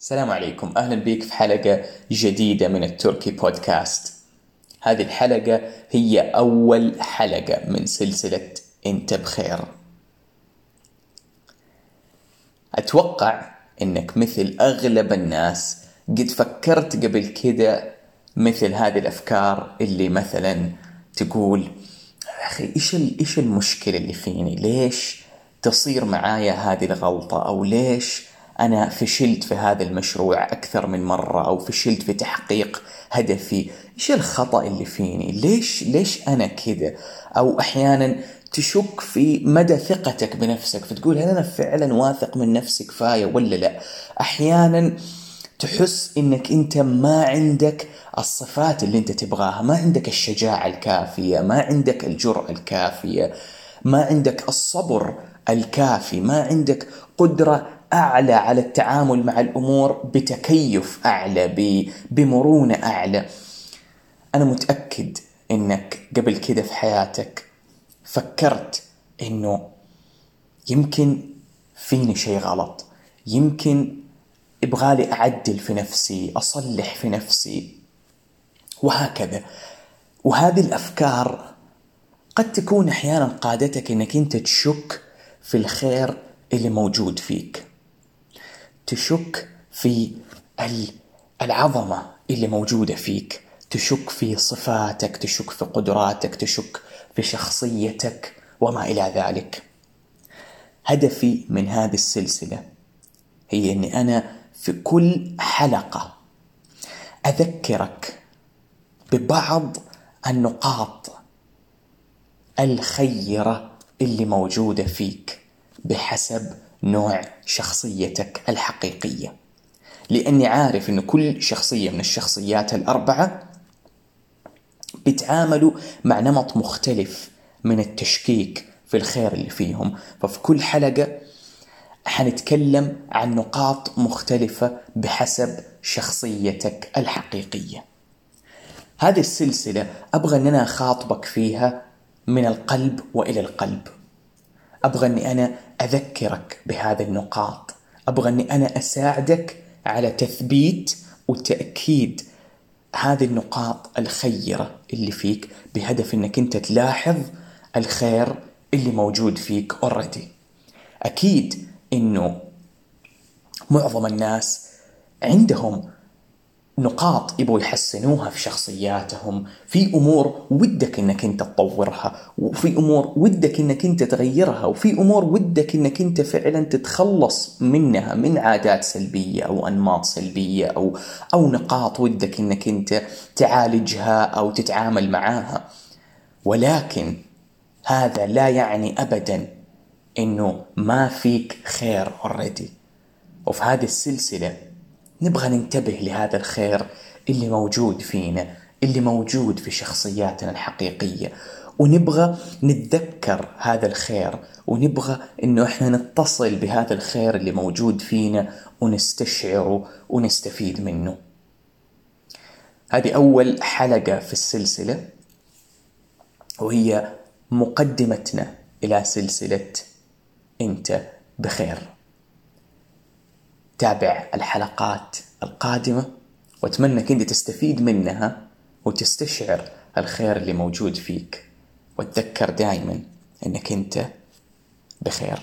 السلام عليكم أهلا بك في حلقة جديدة من التركي بودكاست. هذه الحلقة هي أول حلقة من سلسلة انت بخير. أتوقع إنك مثل أغلب الناس قد فكرت قبل كده مثل هذه الأفكار اللي مثلا تقول يا أخي إيش إيش المشكلة اللي فيني؟ ليش تصير معايا هذه الغلطة أو ليش أنا فشلت في هذا المشروع أكثر من مرة أو فشلت في تحقيق هدفي. إيش الخطأ اللي فيني؟ ليش ليش أنا كذا؟ أو أحيانا تشك في مدى ثقتك بنفسك فتقول هل أنا فعلا واثق من نفسي كفاية ولا لا؟ أحيانا تحس إنك أنت ما عندك الصفات اللي أنت تبغاها ما عندك الشجاعة الكافية ما عندك الجرأة الكافية ما عندك الصبر الكافي ما عندك قدرة أعلى على التعامل مع الأمور بتكيف أعلى بمرونة أعلى. أنا متأكد إنك قبل كده في حياتك فكرت إنه يمكن فيني شيء غلط. يمكن إبغالي أعدل في نفسي أصلح في نفسي وهكذا. وهذه الأفكار قد تكون أحيانا قادتك إنك أنت تشك في الخير اللي موجود فيك. تشك في العظمة اللي موجودة فيك. تشك في صفاتك تشك في قدراتك تشك في شخصيتك وما إلى ذلك. هدفي من هذه السلسلة هي أني أنا في كل حلقة أذكرك ببعض النقاط الخيرة اللي موجودة فيك بحسب نوع شخصيتك الحقيقية. لأني عارف أن كل شخصية من الشخصيات الأربعة بيتعاملوا مع نمط مختلف من التشكيك في الخير اللي فيهم. ففي كل حلقة حنتكلم عن نقاط مختلفة بحسب شخصيتك الحقيقية. هذه السلسلة أبغى أن أنا أخاطبك فيها من القلب وإلى القلب. أبغى أني أنا أذكرك بهذه النقاط. أبغى أني أنا أساعدك على تثبيت وتأكيد هذه النقاط الخيرة اللي فيك بهدف أنك أنت تلاحظ الخير اللي موجود فيك اوريدي أكيد إنه معظم الناس عندهم نقاط يبغوا يحسنوها في شخصياتهم. في أمور ودك إنك أنت تطورها وفي أمور ودك إنك أنت تغيرها وفي أمور ودك إنك أنت فعلا تتخلص منها من عادات سلبية أو أنماط سلبية أو أو نقاط ودك إنك أنت تعالجها أو تتعامل معاها. ولكن هذا لا يعني ابدا إنه ما فيك خير اوريدي وفي هذه السلسلة نبغى ننتبه لهذا الخير اللي موجود فينا اللي موجود في شخصياتنا الحقيقية. ونبغى نتذكر هذا الخير ونبغى إنه إحنا نتصل بهذا الخير اللي موجود فينا ونستشعره ونستفيد منه. هذه أول حلقة في السلسلة وهي مقدمتنا إلى سلسلة أنت بخير. تابع الحلقات القادمة وأتمنى أنك أنت تستفيد منها وتستشعر الخير اللي موجود فيك. وتذكر دائما أنك أنت بخير.